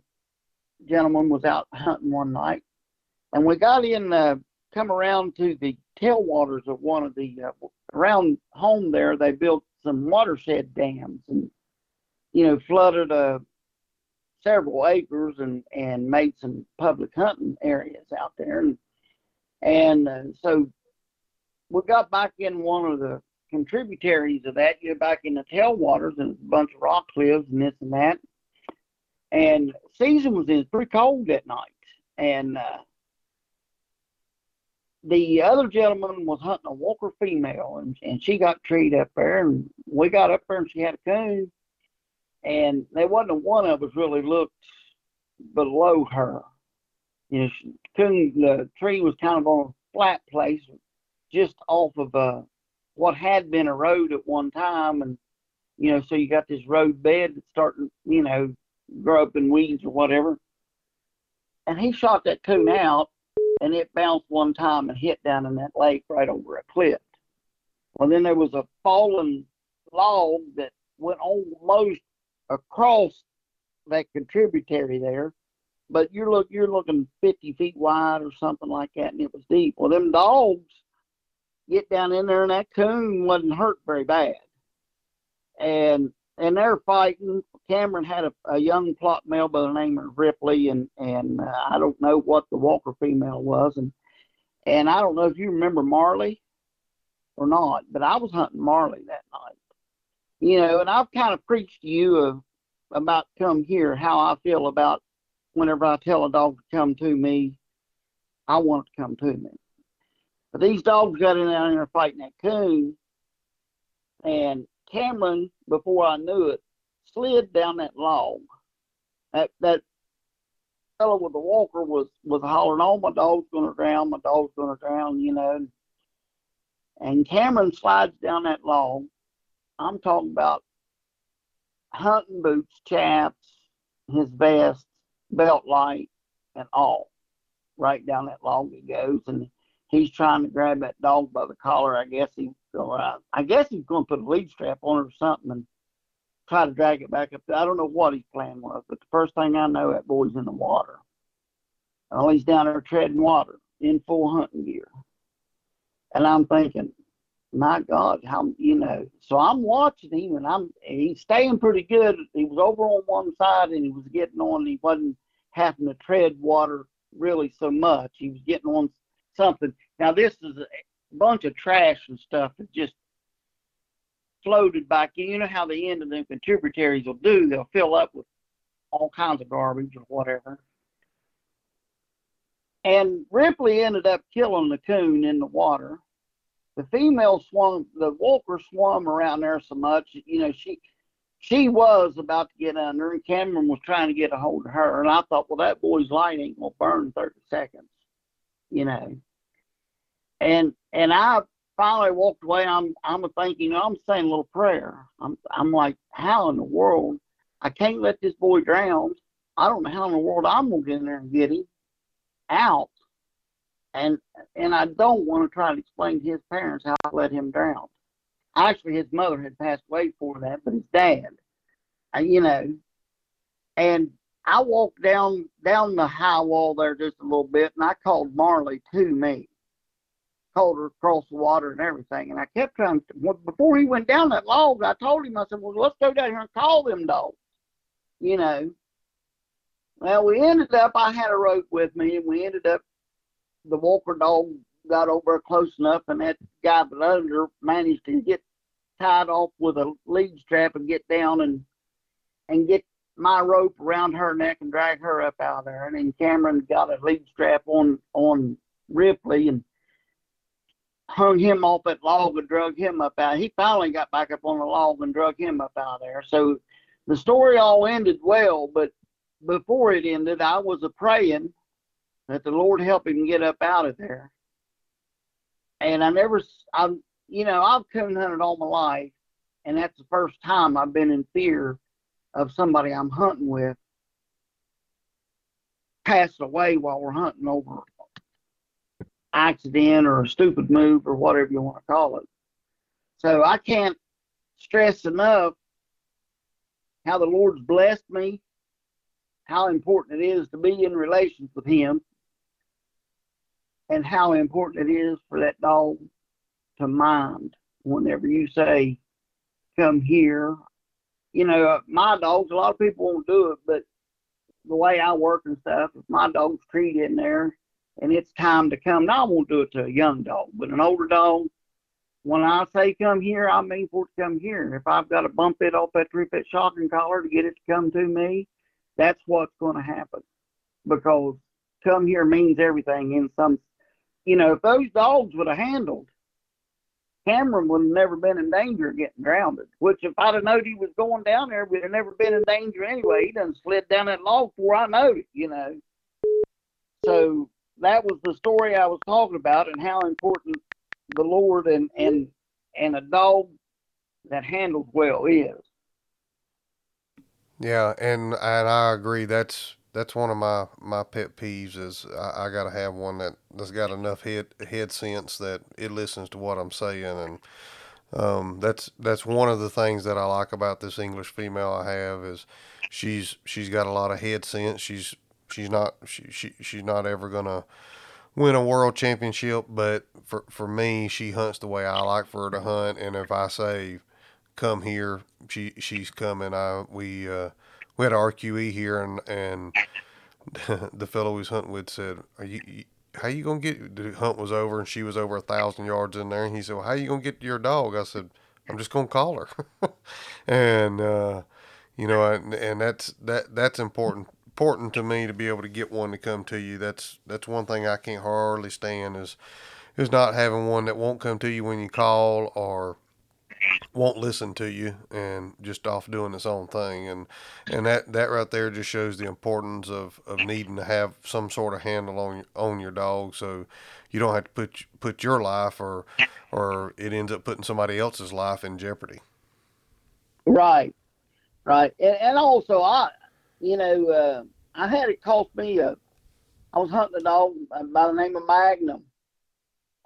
gentleman was out hunting one night, and we got in, uh, come around to the tailwaters of one of the uh, around home there. They built some watershed dams and you know flooded a several acres and and made some public hunting areas out there, and and uh, so we got back in one of the contributaries of that. You're back in the tailwaters and a bunch of rock cliffs and this and that. And season was in pretty cold that night, and uh, the other gentleman was hunting a Walker female, and, and she got treed up there, and we got up there, and she had a coon, and there wasn't one of us really looked below her. You know, she, coon, the tree was kind of on a flat place, just off of uh, what had been a road at one time, and you know, so you got this road bed that's starting, you know, grow up in weeds or whatever. And he shot that coon out, and it bounced one time and hit down in that lake right over a cliff. Well, then there was a fallen log that went almost across that contributory there, but you're look you're looking 50 feet wide or something like that, and it was deep. Well, them dogs get down in there, and that coon wasn't hurt very bad, and and they're fighting. Cameron had a, a young Plott male by the name of Ripley, and and uh, I don't know what the Walker female was, and and I don't know if you remember Marley or not, but I was hunting Marley that night. You know, and I've kind of preached to you of, about come here how I feel about whenever I tell a dog to come to me, I want it to come to me. But these dogs got in there fighting that coon, and Cameron, before I knew it, slid down that log. That that fellow with the walker was was hollering, "Oh, my dog's gonna drown! My dog's gonna drown!" You know. And Cameron slides down that log. I'm talking about hunting boots, chaps, his vest, belt light, and all. Right down that log he goes, and he's trying to grab that dog by the collar. I guess he so uh, I guess he's going to put a lead strap on it or something and try to drag it back up. I don't know what his plan was, but the first thing I know, that boy's in the water. Oh, he's down there treading water in full hunting gear. And I'm thinking, my God, how you know? So I'm watching him, and I'm he's staying pretty good. He was over on one side, and he was getting on. He wasn't having to tread water really so much. He was getting on something. Now this is bunch of trash and stuff that just floated back in. You know how the end of them contributaries will do? They'll fill up with all kinds of garbage or whatever. And Ripley ended up killing the coon in the water. The female swam, the Walker swam around there so much, you know, she she was about to get under, and Cameron was trying to get a hold of her. And I thought, well, that boy's light ain't gonna burn 30 seconds, you know. And and I finally walked away. I'm I'm thinking, I'm saying a little prayer. I'm I'm like, how in the world? I can't let this boy drown. I don't know how in the world I'm gonna get in there and get him out. And and I don't want to try to explain to his parents how I let him drown. Actually, his mother had passed away before that, but his dad, uh, you know, and I walked down down the high wall there just a little bit, and I called Marley to me called her across the water and everything. And I kept trying to, before he went down that log, I told him, I said, well, let's go down here and call them dogs, you know. Well, we ended up, I had a rope with me, and we ended up, the Walker dog got over close enough, and that guy under managed to get tied off with a lead strap and get down and and get my rope around her neck and drag her up out there. And then Cameron got a lead strap on on Ripley and hung him off that log and drug him up out. He finally got back up on the log and drug him up out there. So the story all ended well, but before it ended, I was a praying that the Lord help him get up out of there. And I never, I, you know, I've coon hunted all my life, and that's the first time I've been in fear of somebody I'm hunting with passed away while we're hunting over accident or a stupid move or whatever you want to call it. So I can't stress enough how the Lord's blessed me, how important it is to be in relations with Him, and how important it is for that dog to mind whenever you say, Come here. You know, my dogs, a lot of people won't do it, but the way I work and stuff, if my dog's treated in there and it's time to come, now I won't do it to a young dog, but an older dog, when I say come here, I mean for it to come here. If I've got to bump it off that three foot shocking collar to get it to come to me, that's what's going to happen. Because come here means everything in some, you know, if those dogs would have handled, Cameron would have never been in danger of getting grounded. Which if I'd have known he was going down there, we'd have never been in danger anyway. He done slid down that log before I knowed it, you know. So that was the story I was talking about and how important the Lord and and and a dog that handles well is. Yeah, and and I agree. That's that's one of my my pet peeves is I, I got to have one that that's got enough head head sense that it listens to what I'm saying, and um, that's that's one of the things that I like about this English female I have is she's she's got a lot of head sense. She's she's not she, she she's not ever gonna win a world championship, but for for me, she hunts the way I like for her to hunt. And if I say come here, she she's coming. I we uh, we had RQE here, and and [laughs] the fellow we hunting with said, "Are you?" you how you gonna get the hunt was over and she was over a thousand yards in there and he said well how you gonna get your dog i said i'm just gonna call her [laughs] and uh, you know and, and that's that that's important important to me to be able to get one to come to you. That's that's one thing I can't hardly stand is is not having one that won't come to you when you call or won't listen to you and just off doing its own thing. And and that that right there just shows the importance of of needing to have some sort of handle on on your dog. So you don't have to put put your life or or it ends up putting somebody else's life in jeopardy. Right. Right. And, and also i you know, uh, I had it cost me a. I was hunting a dog by the name of Magnum,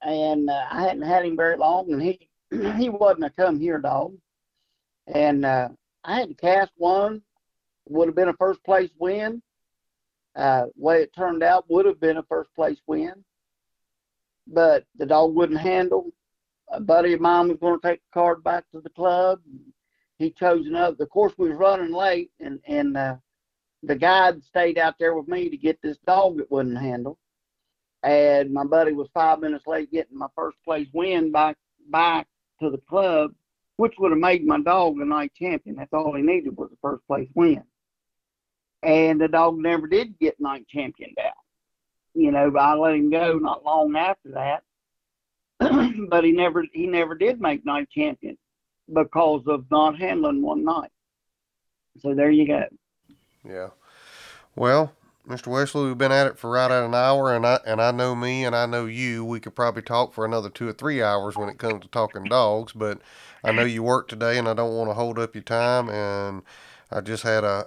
and uh, I hadn't had him very long, and he [clears throat] he wasn't a come here dog, and uh, I had to cast one. Would have been a first place win. Uh, way it turned out would have been a first place win, but the dog wouldn't handle. A buddy of mine was going to take the card back to the club. He chose another. Of course, we was running late, and and uh, the guide stayed out there with me to get this dog that wouldn't handle. And my buddy was five minutes late getting my first place win back back to the club, which would have made my dog a night champion. That's all he needed was a first place win. And the dog never did get night champion out. You know, I let him go not long after that. [clears throat] but he never he never did make night champion because of not handling one night. So there you go. Yeah. Well, Mr. Wesley, we've been at it for right at an hour, and I and I know me, and I know you. We could probably talk for another two or three hours when it comes to talking dogs, but I know you work today, and I don't want to hold up your time. And I just had a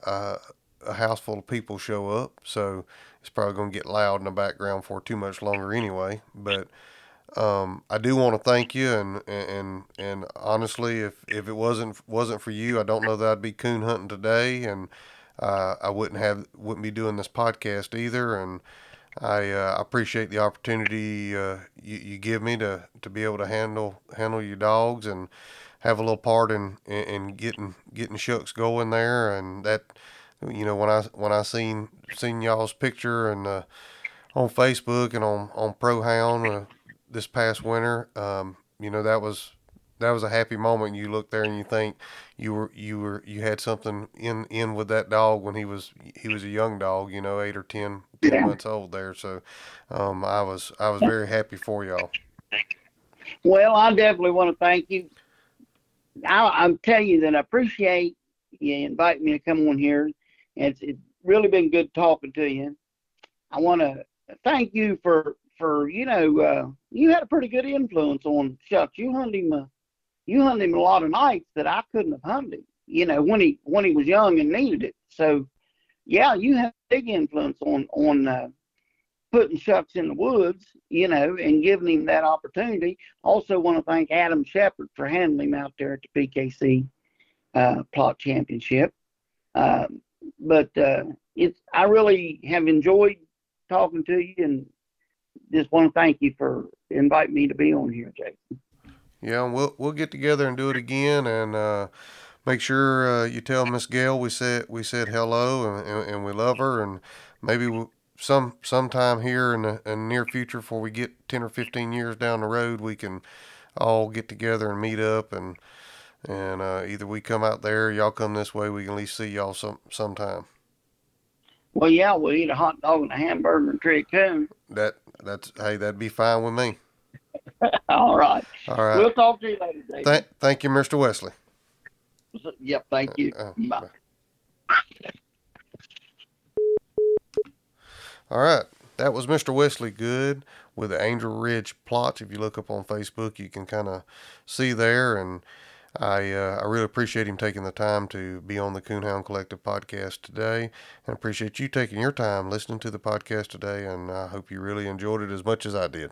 a, a house full of people show up, so it's probably going to get loud in the background for too much longer anyway. But um, I do want to thank you, and and and honestly, if if it wasn't wasn't for you, I don't know that I'd be coon hunting today, and uh, I wouldn't have wouldn't be doing this podcast either. And I uh, appreciate the opportunity uh, you, you give me to, to be able to handle handle your dogs and have a little part in, in, in getting getting Shucks going there. And that you know when I when I seen seen y'all's picture and uh, on Facebook and on on Pro Hound uh, this past winter, um, you know that was that was a happy moment. You look there and you think you were you were you had something in in with that dog when he was he was a young dog, you know, eight or 10, 10 yeah. months old there. So um, I was I was very happy for y'all. Well, I definitely want to thank you. I, I'm telling you that I appreciate you inviting me to come on here. It's, it's really been good talking to you. I want to thank you for for you know uh, you had a pretty good influence on Chuck. You hunted him a you hunted him a lot of nights that I couldn't have hunted him, you know, when he when he was young and needed it. So, yeah, you have big influence on on uh, putting Shucks in the woods, you know, and giving him that opportunity. Also, want to thank Adam Shepard for handling him out there at the PKC uh, Plott Championship. Um, but uh, it's I really have enjoyed talking to you, and just want to thank you for inviting me to be on here, Jason. Yeah, we'll we'll get together and do it again. And uh, make sure uh, you tell Miss Gail we said we said hello and, and, and we love her, and maybe we'll, some sometime here in the, in the near future, before we get ten or fifteen years down the road, we can all get together and meet up and and uh, either we come out there, y'all come this way. We can at least see y'all some sometime. Well, yeah, we'll eat a hot dog and a hamburger and tree coon. That that's hey, that'd be fine with me. [laughs] All right. All right. We'll talk to you later, David. Thank thank you, Mr. Wesley. yep, thank you. Uh, Bye. All right. That was Mr. Wesley Good with the Angel Ridge Plotts. If you look up on Facebook, you can kind of see there. And I uh, I really appreciate him taking the time to be on the Coonhound Collective podcast today, and appreciate you taking your time listening to the podcast today. And I hope you really enjoyed it as much as I did.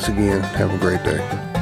Thanks again. Have a great day.